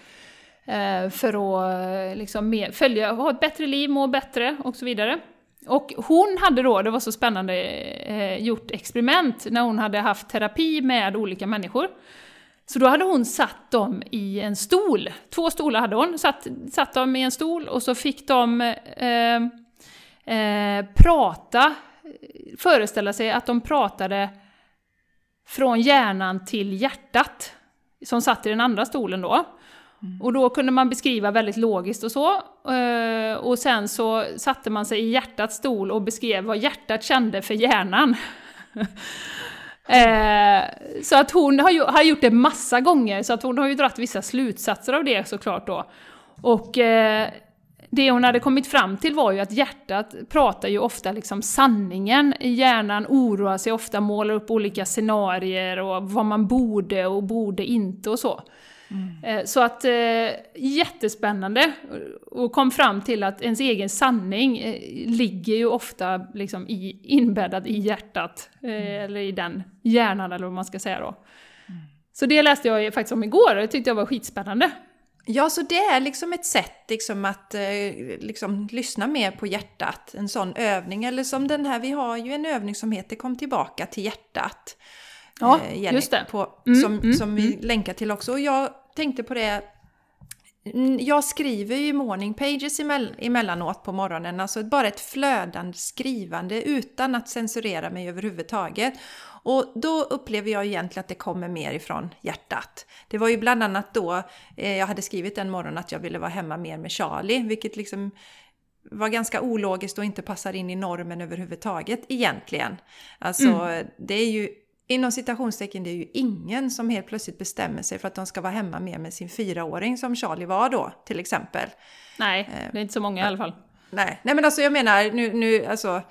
eh, för att liksom följa, ha ett bättre liv, må bättre och så vidare. Och hon hade då, det var så spännande, gjort experiment när hon hade haft terapi med olika människor. Så då hade hon satt dem i en stol. Två stolar hade hon. Satt, satt dem i en stol och så fick de eh, eh, prata, föreställa sig att de pratade från hjärnan till hjärtat. Som satt i den andra stolen då. Mm. Och då kunde man beskriva väldigt logiskt och så. Eh, och sen så satte man sig i hjärtats stol och beskrev vad hjärtat kände för hjärnan. Eh, så att hon har, ju, har gjort det massa gånger, så att hon har ju dragit vissa slutsatser av det såklart då. Och eh, det hon hade kommit fram till var ju att hjärtat pratar ju ofta liksom sanningen, hjärnan oroar sig ofta, målar upp olika scenarier och vad man borde och borde inte och så. Mm. Så att eh, jättespännande och kom fram till att ens egen sanning eh, ligger ju ofta liksom i, inbäddad i hjärtat, eh, mm. eller i den hjärnan eller vad man ska säga då. Mm. Så det läste jag faktiskt om igår och det tyckte jag var skitspännande. Ja, så det är liksom ett sätt liksom att eh, liksom, lyssna mer på hjärtat, en sån övning. Eller som den här, vi har ju en övning som heter Kom tillbaka till hjärtat. Ja, eh, Jenny, just det. På, mm, som, mm, som vi mm. länkar till också. Och jag tänkte på det jag skriver ju morning pages emellanåt på morgonen, alltså bara ett flödande skrivande utan att censurera mig överhuvudtaget. Och då upplever jag egentligen att det kommer mer ifrån hjärtat. Det var ju bland annat då eh, jag hade skrivit en morgon att jag ville vara hemma mer med Charlie, vilket liksom var ganska ologiskt och inte passar in i normen överhuvudtaget egentligen. Alltså mm. det är ju inom citationstecken, det är ju ingen som helt plötsligt bestämmer sig för att de ska vara hemma mer med sin fyraåring som Charlie var då till exempel. Nej, det är inte så många i alla fall. Nej, nej men alltså jag menar nu, nu alltså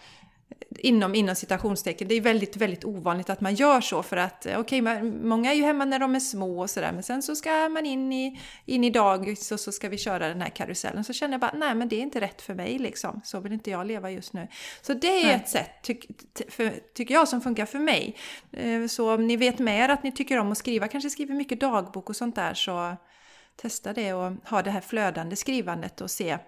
inom, inom citationstecken. Det är väldigt, väldigt ovanligt att man gör så för att eh, okej, okay, många är ju hemma när de är små och sådär men sen så ska man in i, in i dagis och så ska vi köra den här karusellen. Så känner jag bara, nej men det är inte rätt för mig liksom. Så vill inte jag leva just nu. Så det är nej. ett sätt, tyck, tycker jag, som funkar för mig. Eh, så om ni vet med er att ni tycker om att skriva, kanske skriver mycket dagbok och sånt där så testa det och ha det här flödande skrivandet och se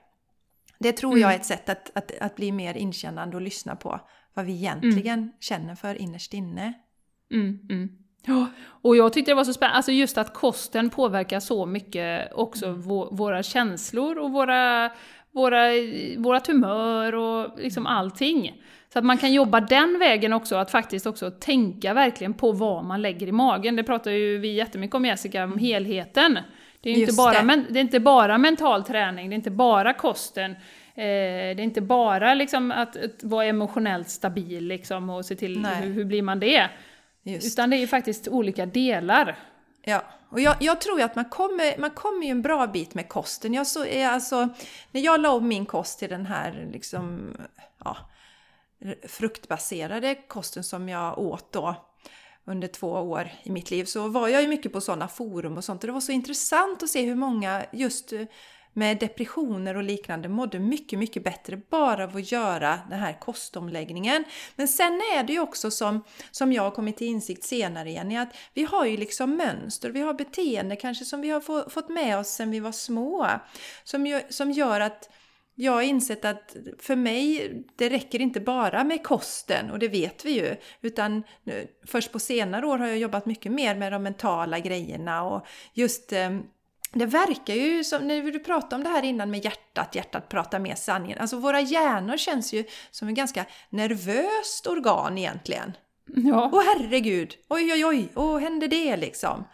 det tror jag är mm. ett sätt att, att, att bli mer inkännande och lyssna på vad vi egentligen mm. känner för innerst inne. Mm, mm. Ja, och jag tyckte det var så spännande, alltså just att kosten påverkar så mycket också mm. våra känslor och våra, våra, vårat humör och liksom allting. Så att man kan jobba den vägen också, att faktiskt också tänka verkligen på vad man lägger i magen. Det pratar ju vi jättemycket om Jessica, om mm. helheten. Det är, inte bara, det. Men, det är inte bara mental träning, det är inte bara kosten. Eh, det är inte bara liksom att, att vara emotionellt stabil liksom, och se till hur, hur, blir man det. Just. Utan det är ju faktiskt olika delar. Ja, och jag, jag, tror att man kommer, man kommer ju en bra bit med kosten. Jag så, alltså, när jag la om min kost till den här liksom, ja, fruktbaserade kosten som jag åt då under två år i mitt liv så var jag ju mycket på sådana forum och sånt och det var så intressant att se hur många just eh, med depressioner och liknande mådde mycket, mycket bättre bara av att göra den här kostomläggningen. Men sen är det ju också som, som jag har kommit till insikt senare igen, att vi har ju liksom mönster, vi har beteende kanske som vi har få, fått med oss sedan vi var små, som ju, som gör att jag har insett att för mig, det räcker inte bara med kosten och det vet vi ju. Utan nu, först på senare år har jag jobbat mycket mer med de mentala grejerna och just eh, det verkar ju som, när du pratade om det här innan med hjärtat, hjärtat pratar med sanningen. Alltså våra hjärnor känns ju som ett ganska nervöst organ egentligen. Ja. Åh herregud, oj oj oj, åh hände det liksom?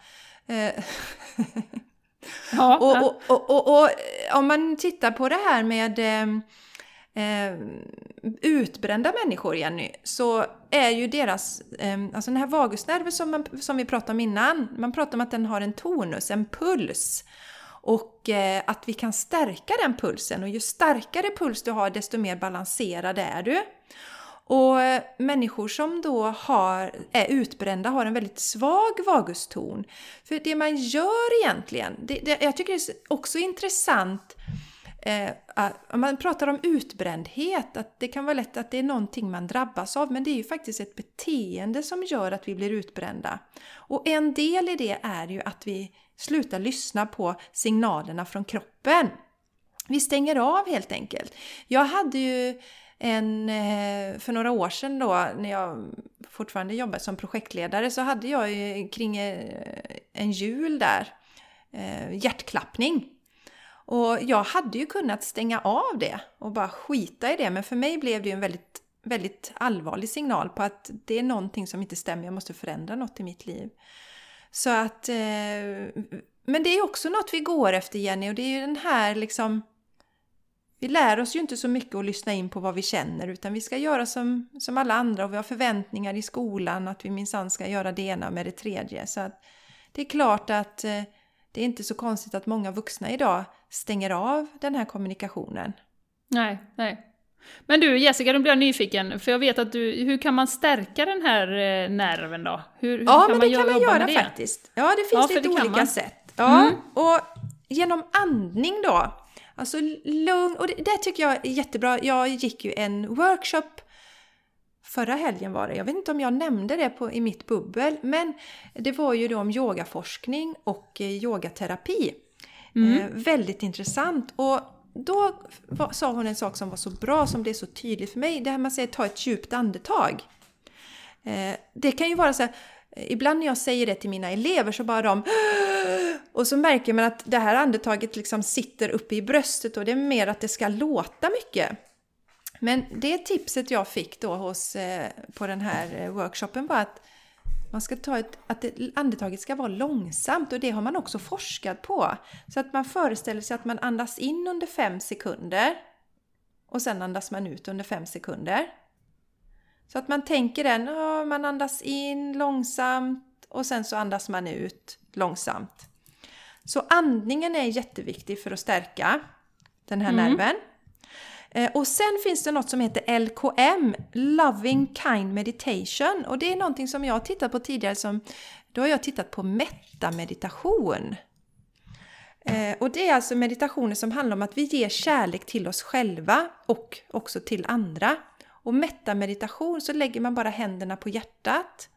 Eh, Ja, och. Och, och, och, och, om man tittar på det här med eh, eh, utbrända människor, Jenny, så är ju deras, eh, alltså den här vagusnerven som, man, som vi pratade om innan, man pratar om att den har en tonus, en puls. Och eh, att vi kan stärka den pulsen och ju starkare puls du har desto mer balanserad är du. Och eh, människor som då har, är utbrända har en väldigt svag vaguston. För det man gör egentligen, det, det, jag tycker det är också intressant eh, man pratar om utbrändhet, att det kan vara lätt att det är någonting man drabbas av, men det är ju faktiskt ett beteende som gör att vi blir utbrända. Och en del i det är ju att vi slutar lyssna på signalerna från kroppen. Vi stänger av helt enkelt. Jag hade ju en, eh, för några år sedan då, när jag fortfarande jobbade som projektledare, så hade jag kring eh, en jul där eh, hjärtklappning. Och jag hade ju kunnat stänga av det och bara skita i det, men för mig blev det ju en väldigt, väldigt allvarlig signal på att det är någonting som inte stämmer, jag måste förändra något i mitt liv. Så att... Men det är också något vi går efter Jenny och det är ju den här liksom vi lär oss ju inte så mycket att lyssna in på vad vi känner utan vi ska göra som, som alla andra och vi har förväntningar i skolan att vi minsann ska göra det ena med det tredje. Så att det är klart att eh, det är inte så konstigt att många vuxna idag stänger av den här kommunikationen. Nej, nej. Men du Jessica, nu blir jag nyfiken, för jag vet att du, hur kan man stärka den här eh, nerven då? Hur, hur ja, men det kan man göra faktiskt. Ja, det finns ja, lite det olika sätt. Ja, mm. och genom andning då. Alltså lugn, och det, det tycker jag är jättebra. Jag gick ju en workshop Förra helgen var det, jag vet inte om jag nämnde det på, i mitt bubbel, men det var ju då om yogaforskning och eh, yogaterapi. Mm. Eh, väldigt intressant. Och då var, sa hon en sak som var så bra, som det är så tydligt för mig. Det här med att säga ta ett djupt andetag. Eh, det kan ju vara så här, eh, Eh, ibland när jag säger det till mina elever så bara de och så märker man att det här andetaget liksom sitter uppe i bröstet och det är mer att det ska låta mycket. Men det tipset jag fick då hos, eh, på den här eh, workshopen var att man ska ta ett, att andetaget ska vara långsamt och det har man också forskat på. Så att man föreställer sig att man andas in under 5 sekunder och sen andas man ut under 5 sekunder. Så att man tänker den, man andas in långsamt och sen så andas man ut långsamt. Så andningen är jätteviktig för att stärka den här mm. nerven. Eh, och sen finns det något som heter LKM, Loving Kind Meditation. Och det är någonting som jag har tittat på tidigare som, då har jag tittat på metta-meditation. Eh, och det är alltså meditationer som handlar om att vi ger kärlek till oss själva och också till andra. Och meditation så lägger man bara händerna på hjärtat.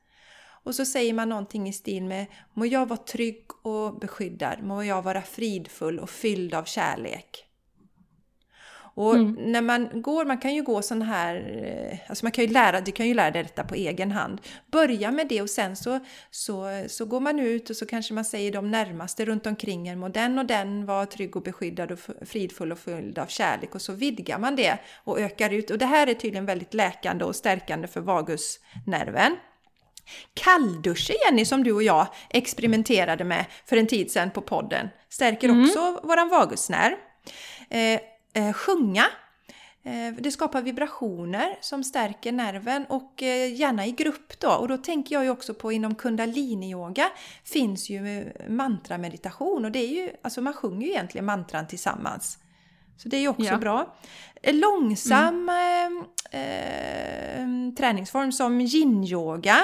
Och så säger man någonting i stil med Må jag vara trygg och beskyddad, må jag vara fridfull och fylld av kärlek. Och mm. när man går, man kan ju gå sån här, eh, alltså man kan ju lära, du kan ju lära dig detta på egen hand. Börja med det och sen så, så, så går man ut och så kanske man säger de närmaste runt omkring en, må den och den vara trygg och beskyddad och fridfull och fylld av kärlek och så vidgar man det och ökar ut. Och det här är tydligen väldigt läkande och stärkande för vagusnerven. Kallduscher Jenny som du och jag experimenterade med för en tid sedan på podden stärker mm. också våran vagusnerv. Eh, eh, sjunga. Eh, det skapar vibrationer som stärker nerven och eh, gärna i grupp då. Och då tänker jag ju också på inom kundalini-yoga finns ju eh, mantrameditation och det är ju, alltså man sjunger ju egentligen mantran tillsammans. Så det är ju också ja. bra. Långsam mm. eh, träningsform som yin-yoga.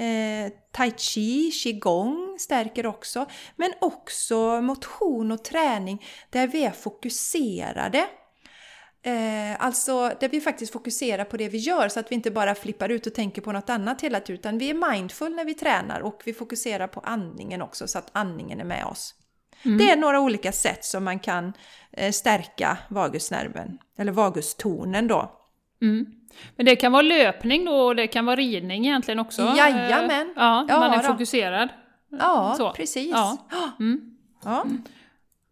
Eh, tai chi, qigong stärker också. Men också motion och träning där vi är fokuserade. Eh, alltså där vi faktiskt fokuserar på det vi gör så att vi inte bara flippar ut och tänker på något annat hela tiden. Utan vi är mindful när vi tränar och vi fokuserar på andningen också så att andningen är med oss. Mm. Det är några olika sätt som man kan eh, stärka vagusnerven, eller vagustonen då. Mm. Men det kan vara löpning då och det kan vara ridning egentligen också? Jajamän! Eh, ja, ja man är då. fokuserad. Ja, Så. precis. Ja. Mm. Ja.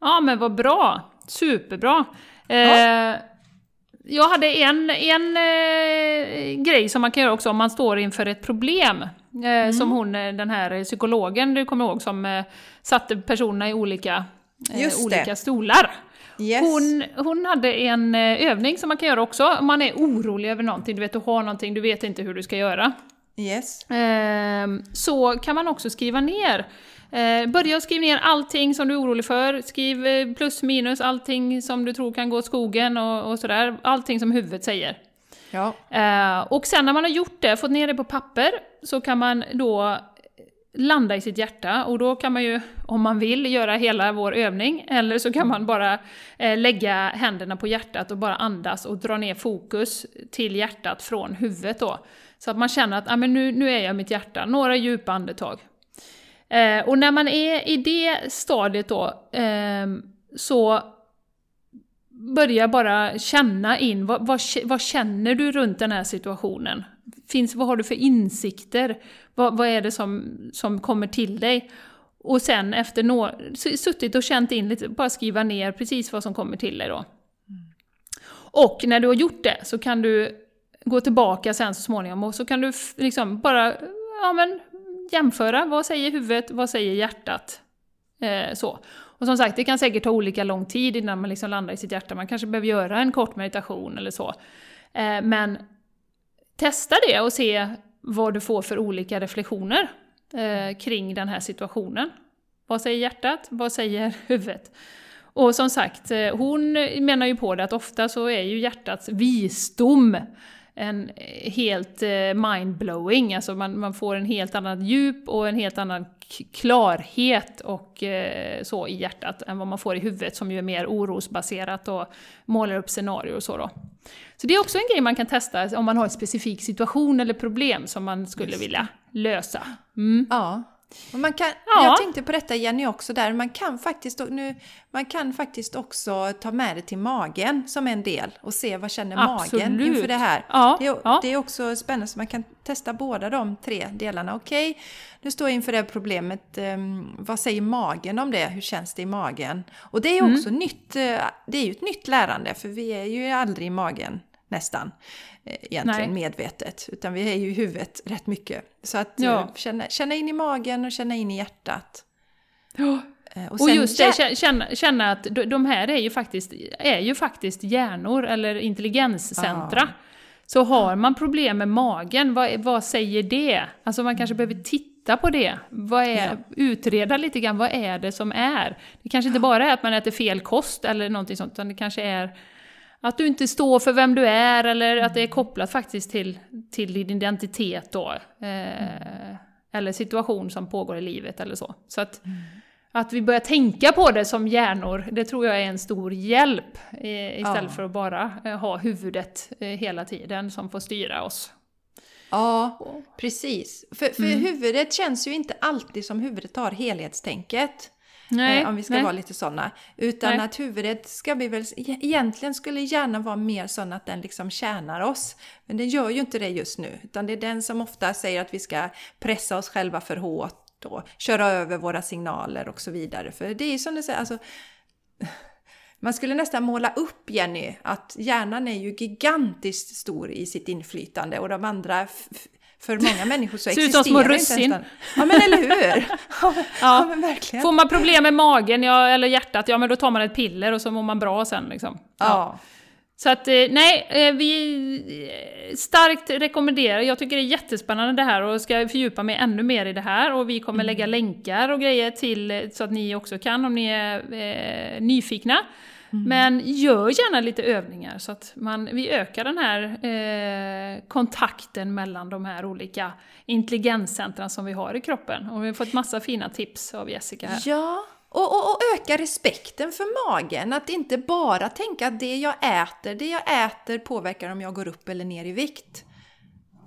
ja, men vad bra! Superbra! Eh, jag hade en, en eh, grej som man kan göra också om man står inför ett problem. Eh, mm. Som hon, eh, den här psykologen du kommer ihåg, som satte personerna i olika, olika stolar. Yes. Hon, hon hade en eh, övning som man kan göra också om man är orolig över någonting, du vet du har någonting, du vet inte hur du ska göra. Yes. Ehm, så kan man också skriva ner. Eh, börja skriva ner allting som du är orolig för, skriv eh, plus minus allting som du tror kan gå åt skogen och, och sådär, allting som huvudet säger. Ja. och sen när man har gjort det, fått ner det på papper, så kan man då landa i sitt hjärta och då kan man ju, om man vill, göra hela vår övning eller så kan man bara eh, lägga händerna på hjärtat och bara andas och dra ner fokus till hjärtat från huvudet då. Så att man känner att ah, men nu, nu är jag i mitt hjärta, några djupa andetag. Eh, och när man är i det stadiet då eh, så börja bara känna in, vad, vad, vad, känner du runt den här situationen? Finns, vad har du för insikter? Vad, vad är det som, som kommer till dig? Och sen efter några, suttit och känt in lite, bara skriva ner precis vad som kommer till dig då. Och när du har gjort det så kan du gå tillbaka sen så småningom och så kan du liksom bara ja, men, jämföra. Vad säger huvudet? Vad säger hjärtat? Eh, så. Och som sagt, det kan säkert ta olika lång tid innan man liksom landar i sitt hjärta. Man kanske behöver göra en kort meditation eller så. Eh, men testa det och se vad du får för olika reflektioner eh, kring den här situationen. Vad säger hjärtat? Vad säger huvudet? Och som sagt, eh, hon menar ju på det att ofta så är ju hjärtats visdom en eh, helt eh, mindblowing, alltså man, man får en helt annan djup och en helt annan klarhet och eh, så i hjärtat än vad man får i huvudet som ju är mer orosbaserat och målar upp scenarier och så då. Så det är också en grej man kan testa om man har en specifik situation eller problem som man skulle vilja lösa. Mm. Ja. Och man kan, ja. Jag tänkte på detta Jenny också där, man kan, faktiskt, nu, man kan faktiskt också ta med det till magen som en del och se vad känner Absolut. magen inför det här. Ja. Det, är, ja. det är också spännande, så man kan testa båda de tre delarna. Okej, okay, nu står jag inför det här problemet, um, vad säger magen om det? Hur känns det i magen? Och det är mm. också mm. nytt, eh, det är ju ett nytt lärande för vi är ju aldrig i magen nästan egentligen Nej. medvetet. Utan vi är ju i huvudet rätt mycket. Så att ja. Eh, känna, känna in i magen och känna in i hjärtat. Ja. Eh, och, och just det, känna, känna att de här är ju faktiskt, är ju faktiskt hjärnor eller intelligenscentra. Ja. Så har man problem med magen, vad, vad säger det? Alltså man kanske behöver titta på det. Vad är, ja. Utreda lite grann, vad är det som är? Det kanske inte bara är att man äter fel kost eller någonting sånt, utan det kanske är att du inte står för vem du är eller att det är kopplat faktiskt till, till din identitet då. Eh, eller situation som pågår i livet eller så. Så att, mm. att vi börjar tänka på det som hjärnor, det tror jag är en stor hjälp. Eh, istället ja. för att bara eh, ha huvudet eh, hela tiden som får styra oss. Ja, precis. För, för mm. huvudet känns ju inte alltid som huvudet har helhetstänket. Nej, eh, om vi ska nej. vara lite sådana. Utan nej. att huvudet ska bli väl, e-, egentligen skulle gärna vara mer sån att den liksom tjänar oss. Men den gör ju inte det just nu. Utan det är den som ofta säger att vi ska pressa oss själva för hårt och köra över våra signaler och så vidare. För det är ju som du säger, alltså man skulle nästan måla upp Jenny att hjärnan är ju gigantiskt stor i sitt inflytande och de andra för många människor så existerar små russin. inte Ja men eller hur! Ja, ja. men verkligen. Får man problem med magen ja, eller hjärtat, ja men då tar man ett piller och så mår man bra sen liksom. Ja. ja. Så att eh, nej, eh, vi eh, starkt rekommenderar, jag tycker det är jättespännande det här och ska fördjupa mig ännu mer i det här och vi kommer mm. lägga länkar och grejer till så att ni också kan om ni är eh, nyfikna. Mm. Men gör gärna lite övningar så att man, vi ökar den här eh, kontakten mellan de här olika intelligenscentren som vi har i kroppen. Och vi har fått massa fina tips av Jessica här. Ja, och, och, och, öka respekten för magen. Att inte bara tänka att det jag äter, det jag äter påverkar om jag går upp eller ner i vikt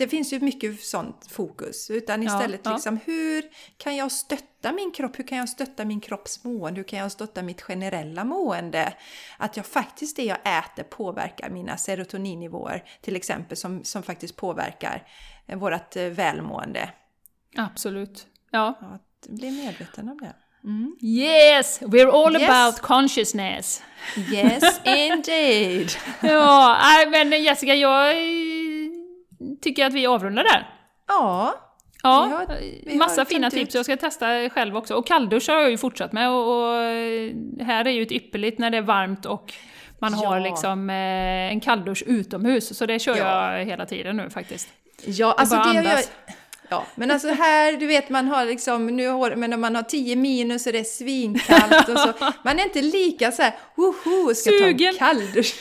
det finns ju mycket sånt fokus. Utan istället ja, liksom, hur kan jag stötta min kropp? Hur kan jag stötta min kropps mående? Hur kan jag stötta mitt generella mående? Att jag faktiskt, det jag äter påverkar mina serotoninnivåer till exempel, som, som faktiskt påverkar eh, vårt eh, välmående. Absolut. Ja. ja att bli medveten om det. Mm. Yes! We're all yes. about consciousness! Yes, indeed! ja, men Jessica, jag tycker att vi avrundar där. Ja. Ja, vi har, vi massa fina tips. Jag ska testa själv också. Och kalldusch har jag ju fortsatt med och, och, här är ju ett ypperligt när det är varmt och man ja. har liksom eh, en kalldusch utomhus. Så det kör ja. jag hela tiden nu faktiskt. Ja, alltså det jag, Ja, men alltså här, du vet man har liksom, nu har, men om man har 10 minus och det är svinkallt och så. Man är inte lika så här, woho, ska Sugen. ta en kalldusch.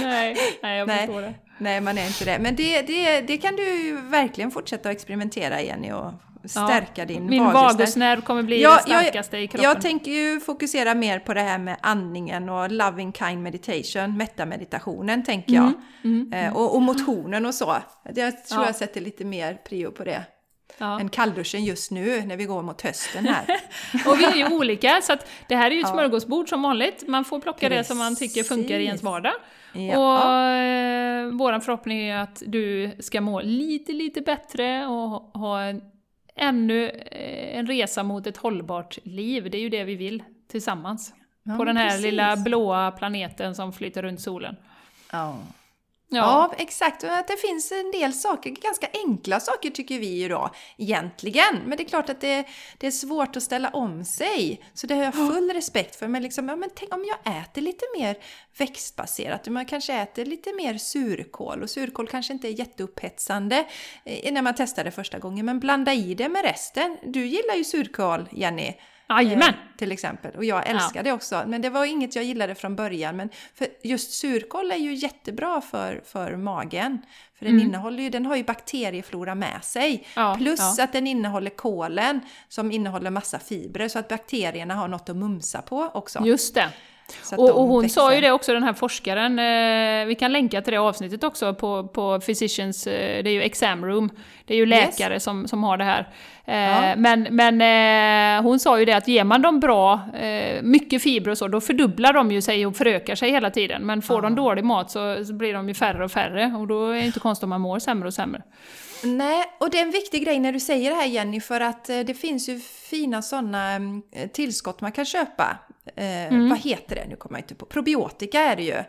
Nej, nej jag förstår det. Nej, man är inte det. Men det, det, det kan du verkligen fortsätta att experimentera Jenny och stärka ja, din Min vagusnerv kommer bli ja, det starkaste jag, i kroppen. Jag tänker ju fokusera mer på det här med andningen och loving kind meditation, metameditationen tänker jag. Mm, mm, eh, och, och, motionen och så. Jag tror ja. jag sätter lite mer prio på det. Ja. än kallduschen just nu när vi går mot hösten här. och vi är ju olika, så att det här är ju ett smörgåsbord som vanligt. Man får plocka Precis. det som man tycker funkar i ens vardag. Ja. Och eh, vår förhoppning är att du ska må lite, lite bättre och ha en, ännu eh, en resa mot ett hållbart liv. Det är ju det vi vill tillsammans. Ja, på den här precis. lilla blåa planeten som flyter runt solen. Ja. Ja. ja, exakt. Och att det finns en del saker, ganska enkla saker tycker vi ju då egentligen. Men det är klart att det, det är svårt att ställa om sig. Så det har jag full respekt för. Men, liksom, ja, men tänk om jag äter lite mer växtbaserat. Man kanske äter lite mer surkål. Och surkål kanske inte är jätteupphetsande eh, när man testar det första gången. Men blanda i det med resten. Du gillar ju surkål, Jenny. Jajamän! Eh, till exempel. Och jag älskar det också. Men det var inget jag gillade från början. Men för just surkål är ju jättebra för, för magen. För den, Mm. innehåller ju, den har ju bakterieflora med sig. Ja, Plus ja. att den innehåller kolen som innehåller massa fibrer. Så att bakterierna har något att mumsa på också. Just det. Och, de och hon sa ju växer. det också, den här forskaren, eh, vi kan länka till det avsnittet också på, på Physicians, eh, det är ju exam room, det är ju Yes. läkare som, som har det här. Eh, Ja. Men, men eh, hon sa ju det att ger man dem bra, eh, mycket fibrer och så, då fördubblar de ju sig och förökar sig hela tiden. Men får de Ja. dålig mat så, så blir de ju färre och färre och då är det inte konstigt om man mår sämre och sämre. Nej, och det är en viktig grej när du säger det här Jenny, för att eh, det finns ju fina sådana tillskott man kan köpa. Eh, Mm. Vad heter det? Nu kommer jag inte på. Probiotika är det ju.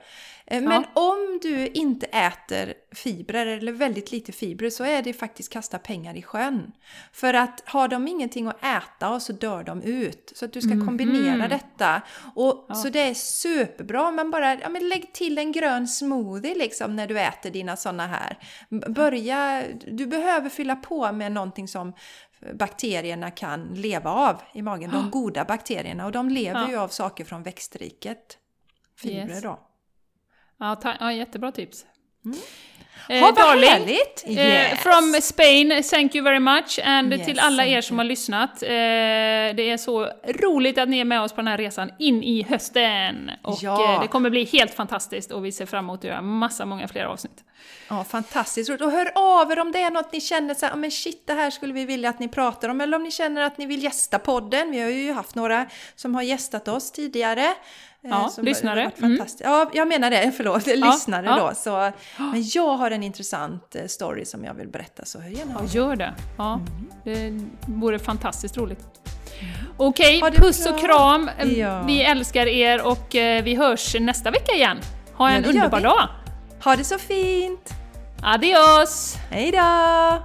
Eh, Men om du inte äter fibrer eller väldigt lite fibrer så är det faktiskt kasta pengar i sjön. För att har de ingenting att äta och så dör de ut. Så att du ska kombinera detta. Och, Så det är superbra. Men bara ja, men lägg till en grön smoothie liksom när du äter dina sådana här. Börja, du behöver fylla på med någonting som bakterierna kan leva av i magen. De goda bakterierna. Och de lever Ja. ju av saker från växtriket. Fibrer Yes. då. Ja, ta, ja jättebra tips. Mm. Eh, Ha, vad darling, härligt! Eh, Yes. from Spain, thank you very much. And Yes, till alla er som har lyssnat. Eh, det är så roligt att ni är med oss på den här resan in i hösten. Och Ja. eh, det kommer bli helt fantastiskt och vi ser fram emot att göra massa, många fler avsnitt. Ja, fantastiskt roligt. Och hör av er om det är något ni känner så här, "Ja, men shit, det här skulle vi vilja att ni pratar om. Eller om ni känner att ni vill gästa podden. Vi har ju haft några som har gästat oss tidigare. Eh, Ja, lyssnare. Mm. fantastiskt. Ja, jag menar det, förlåt. lyssnare ja. då. Så, men jag har en intressant eh, story som jag vill berätta, så hör gärna Ja, gör det. Ja, Mm. det vore fantastiskt roligt. Okej, det puss bra. och kram. Ja. Vi älskar er och eh, vi hörs nästa vecka igen. Ha Ja, en underbar dag. Ha det så fint! Adios! Hej då!